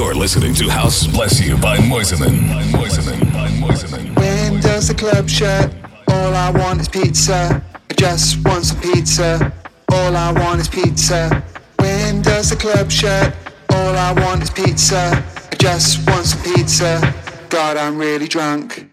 You're listening to House Bless You by Moiseman. When does the club shut? All I want is pizza. I just want some pizza. All I want is pizza. When does the club shut? All I want is pizza. I just want some pizza. God, I'm really drunk.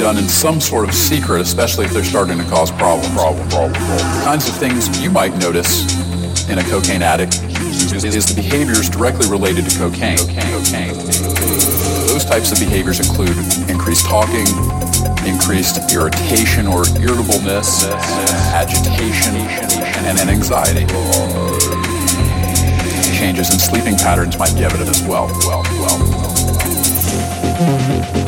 Done in some sort of secret, especially if they're starting to cause problem, problem, problem, problem. The kinds of things you might notice in a cocaine addict is, is the behaviors directly related to cocaine. cocaine. cocaine. Those types of behaviors include increased talking, increased irritation or irritableness, agitation, and, and anxiety. Changes in sleeping patterns might be evident as well. well, well.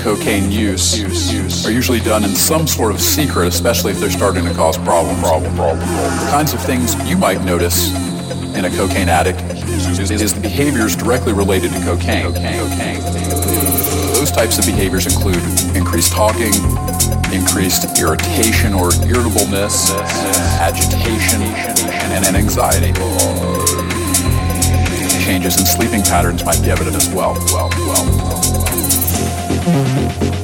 Cocaine use, are usually done in some sort of secret, especially if they're starting to cause problem, problem, problem. The kinds of things you might notice in a cocaine addict is, the behaviors directly related to cocaine. Those types of behaviors include increased talking, increased irritation or irritableness, agitation, and, anxiety. Changes in sleeping patterns might be evident as well, well, well. Bye.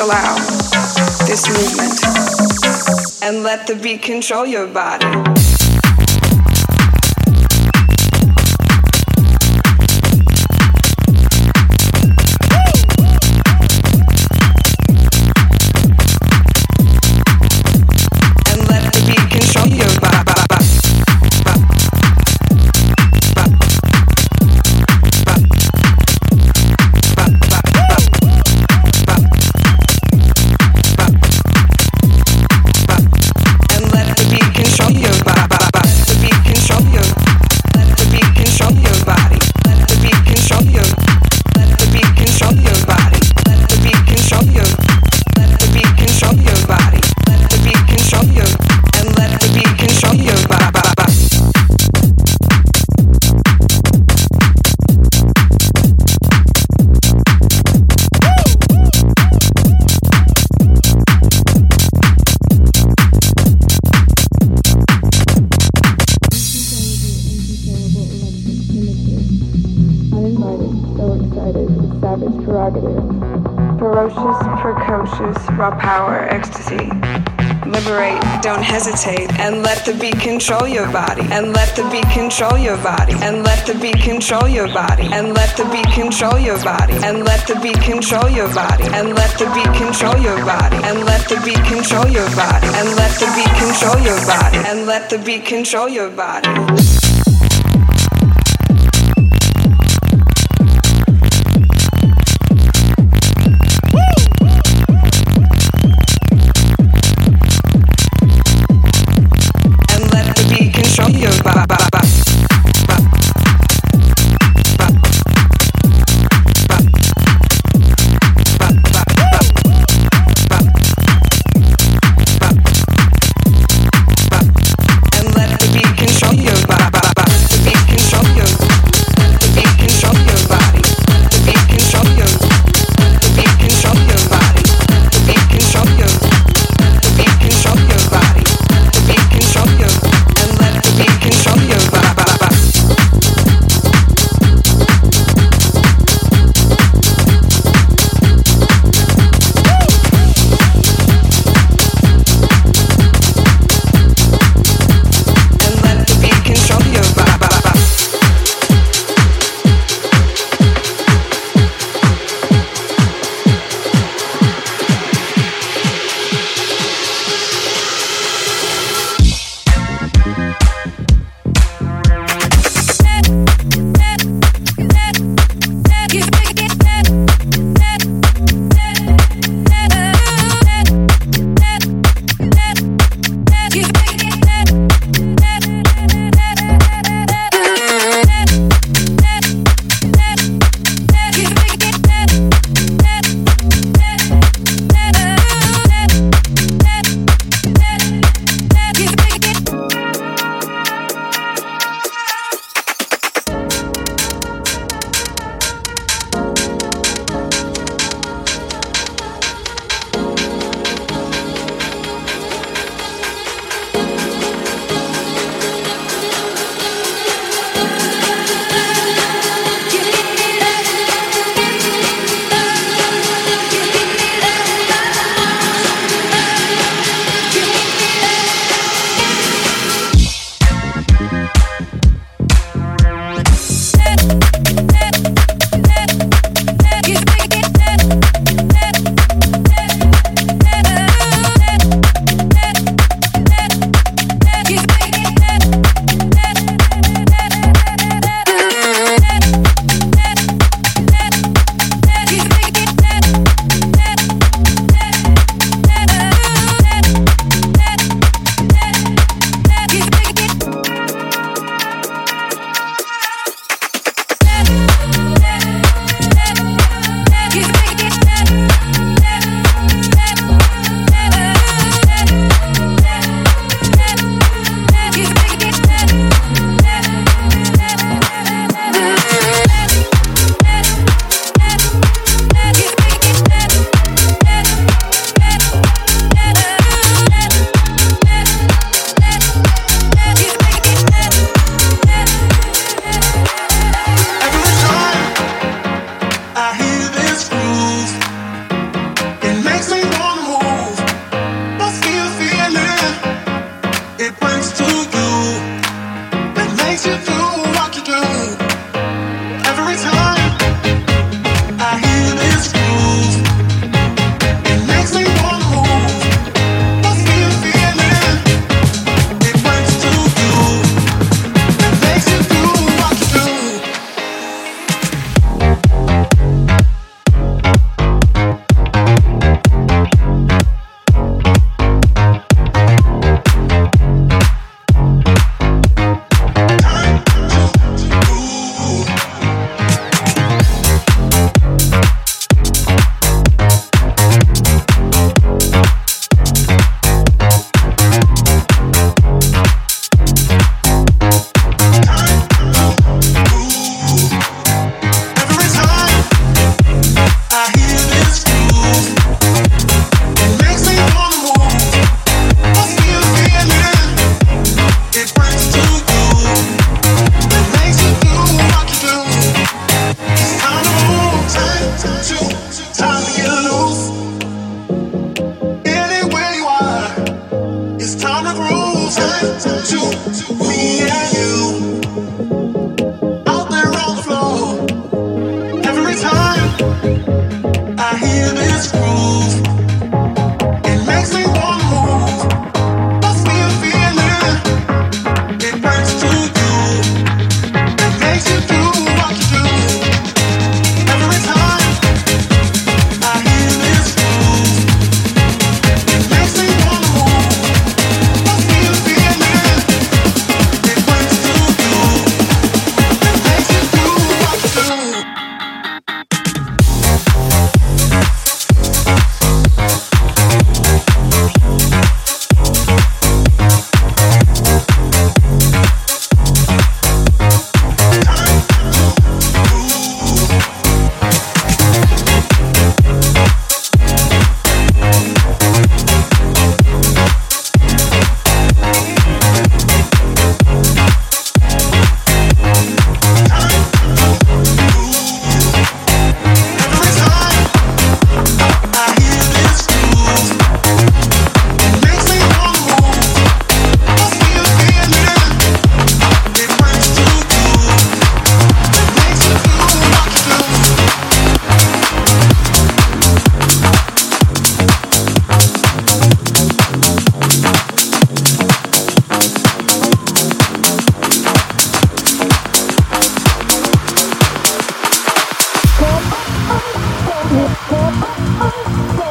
Allow this movement. And let the beat control your body. Control your body, and let the beat control your body, and let the beat control your body, and let the beat control your body, and let the beat control your body, and let the beat control your body, and let the beat control your body, and let the beat control your body, and let the beat control your body. control your body.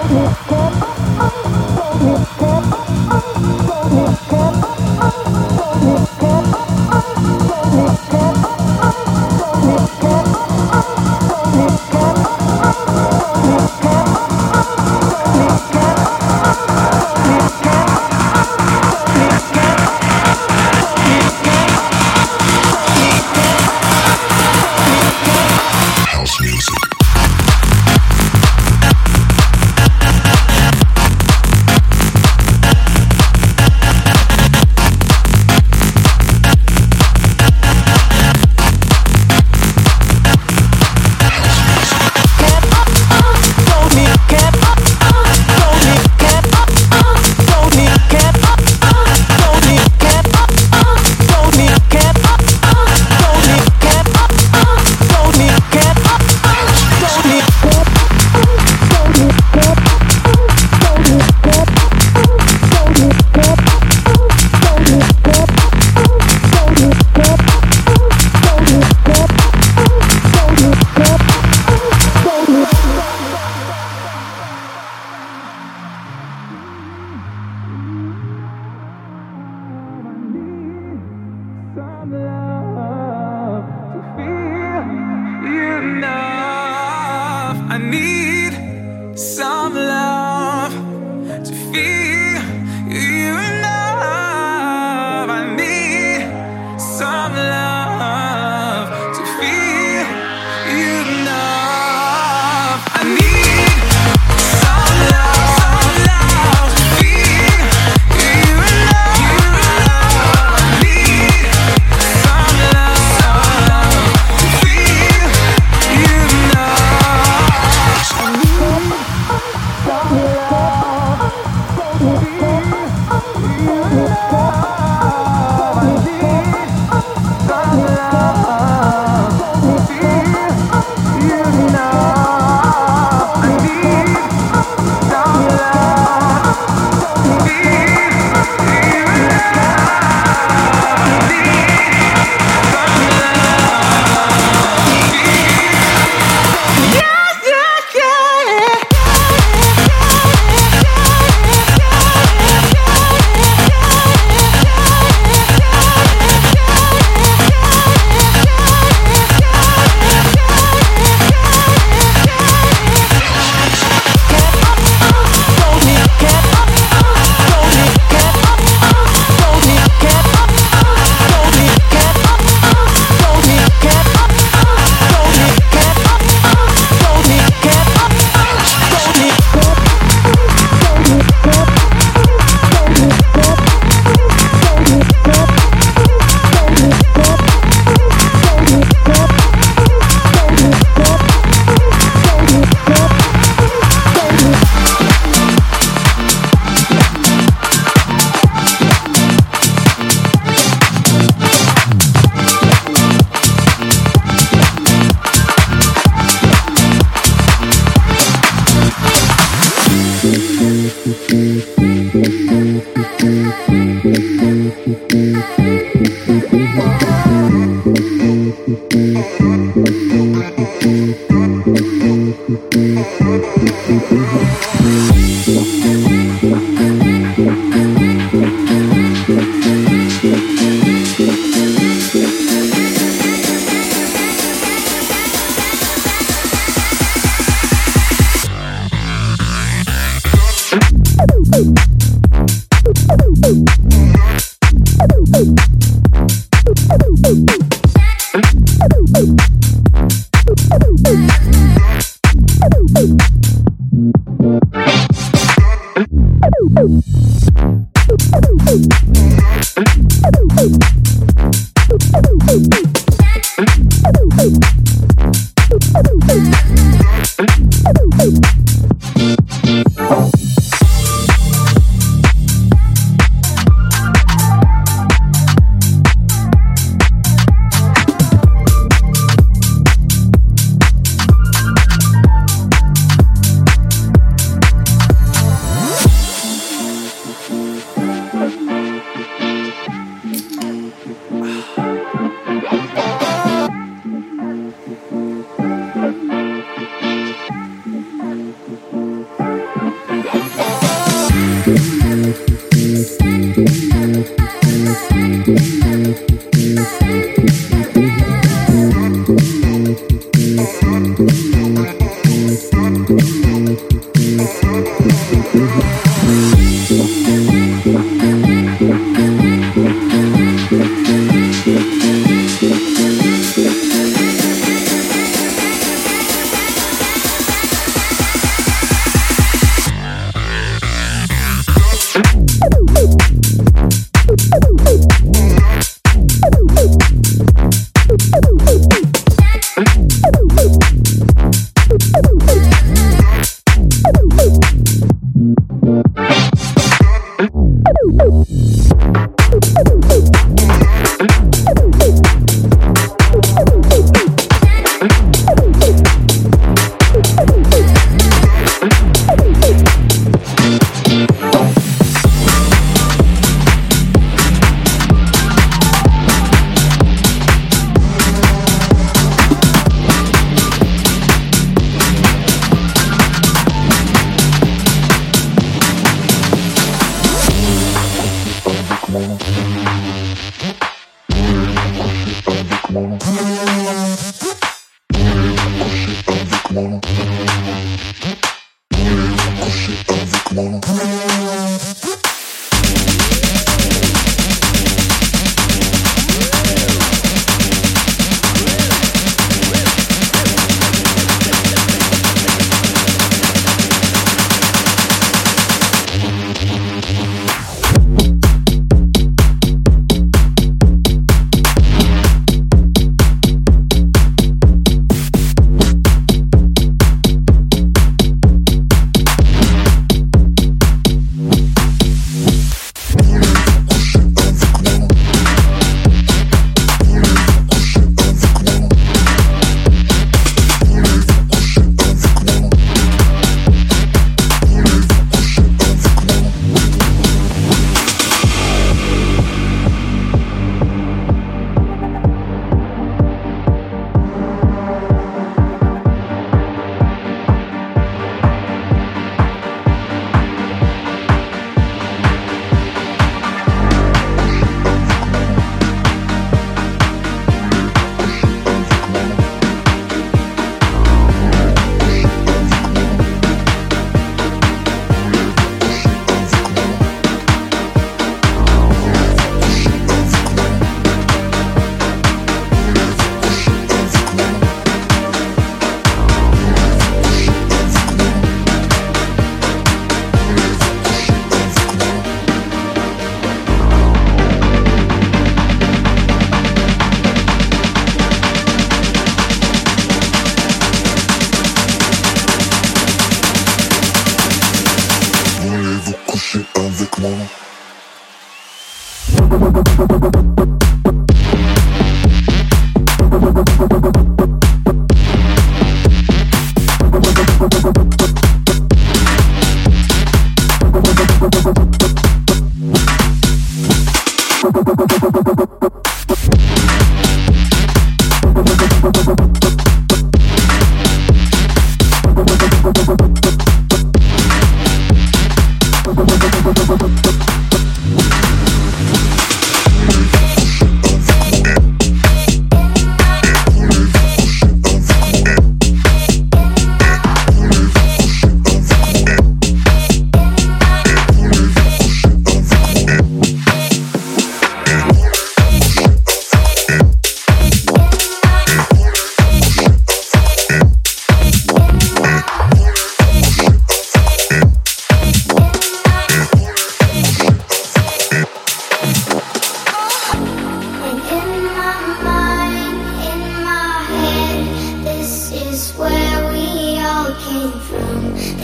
me, I'm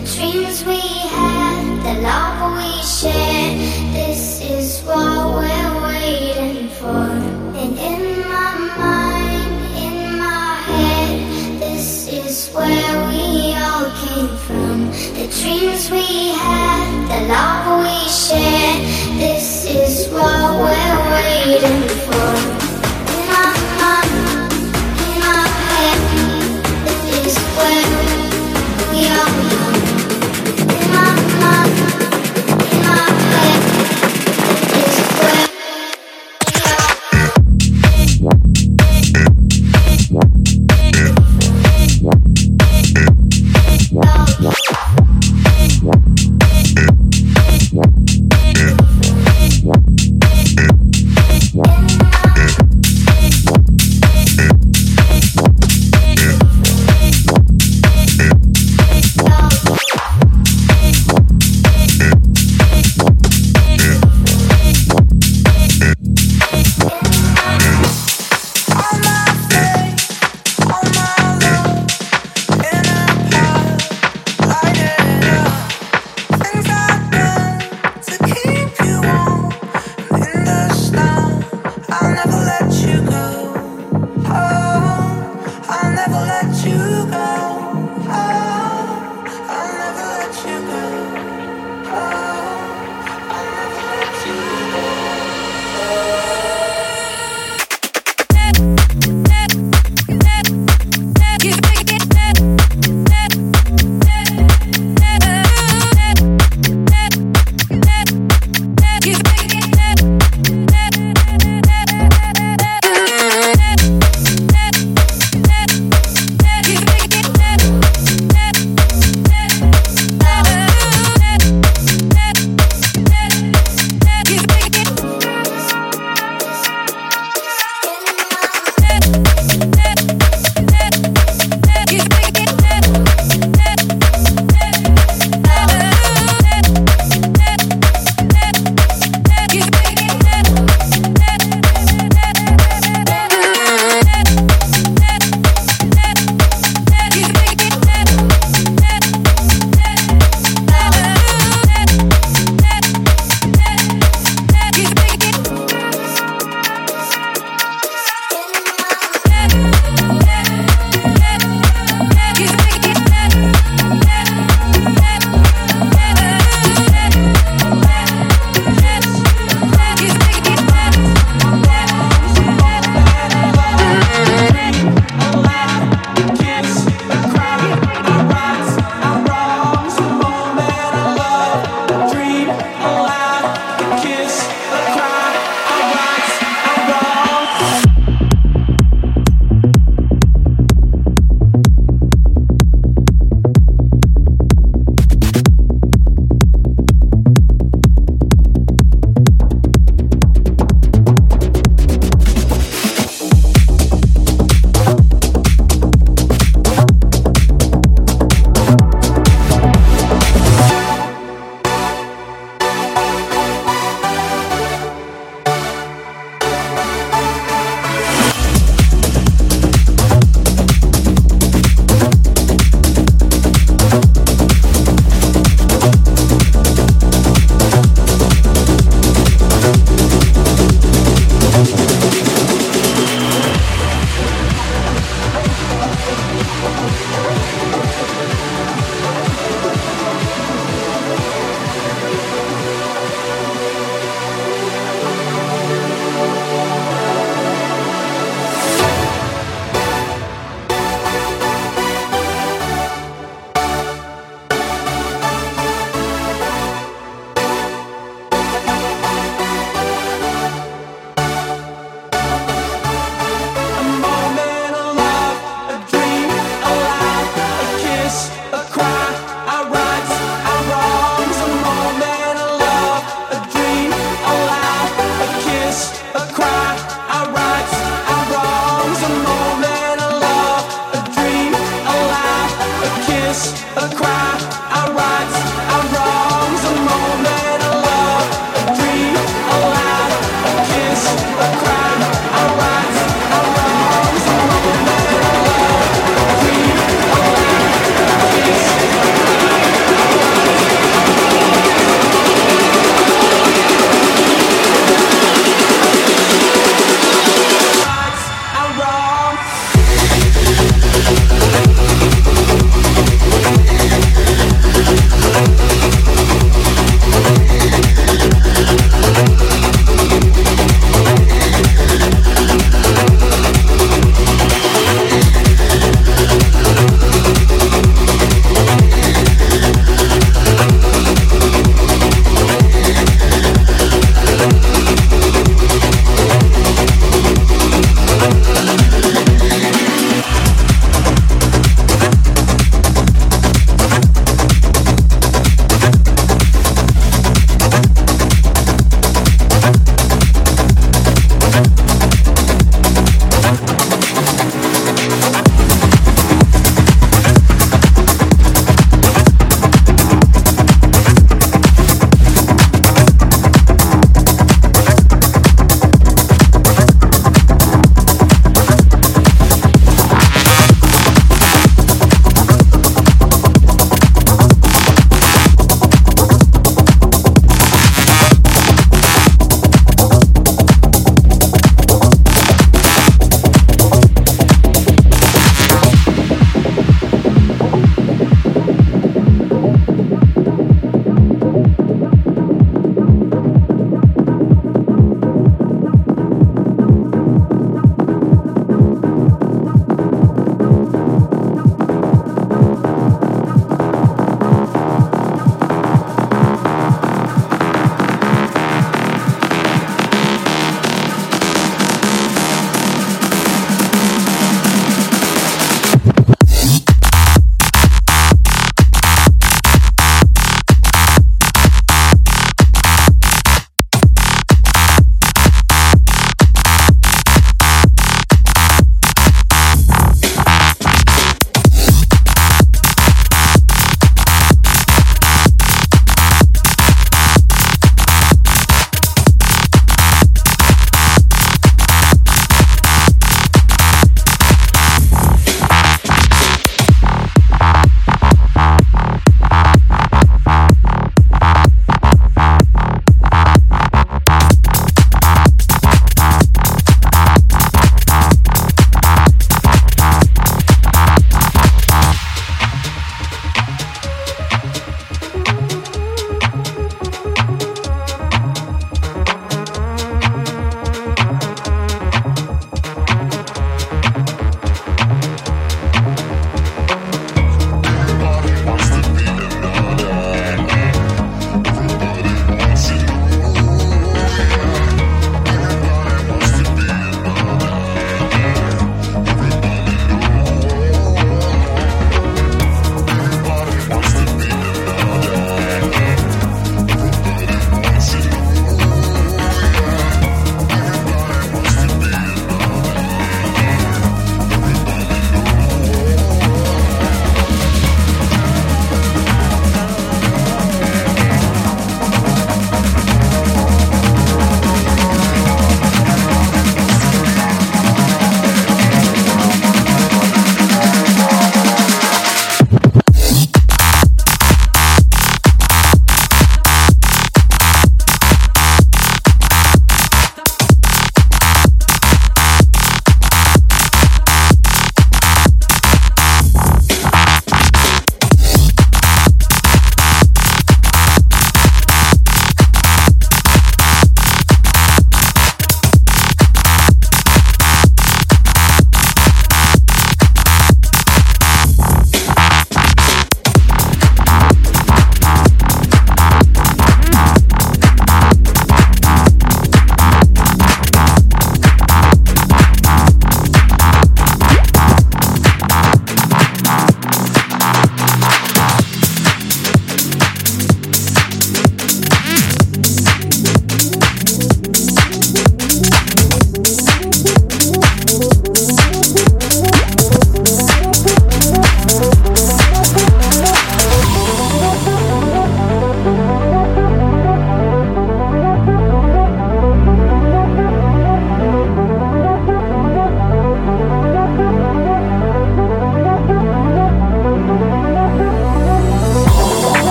The dreams we had, the love we shared, this is what we're waiting for. And in my mind, in my head, this is where we all came from. The dreams we had, the love we shared, this is what we're waiting for.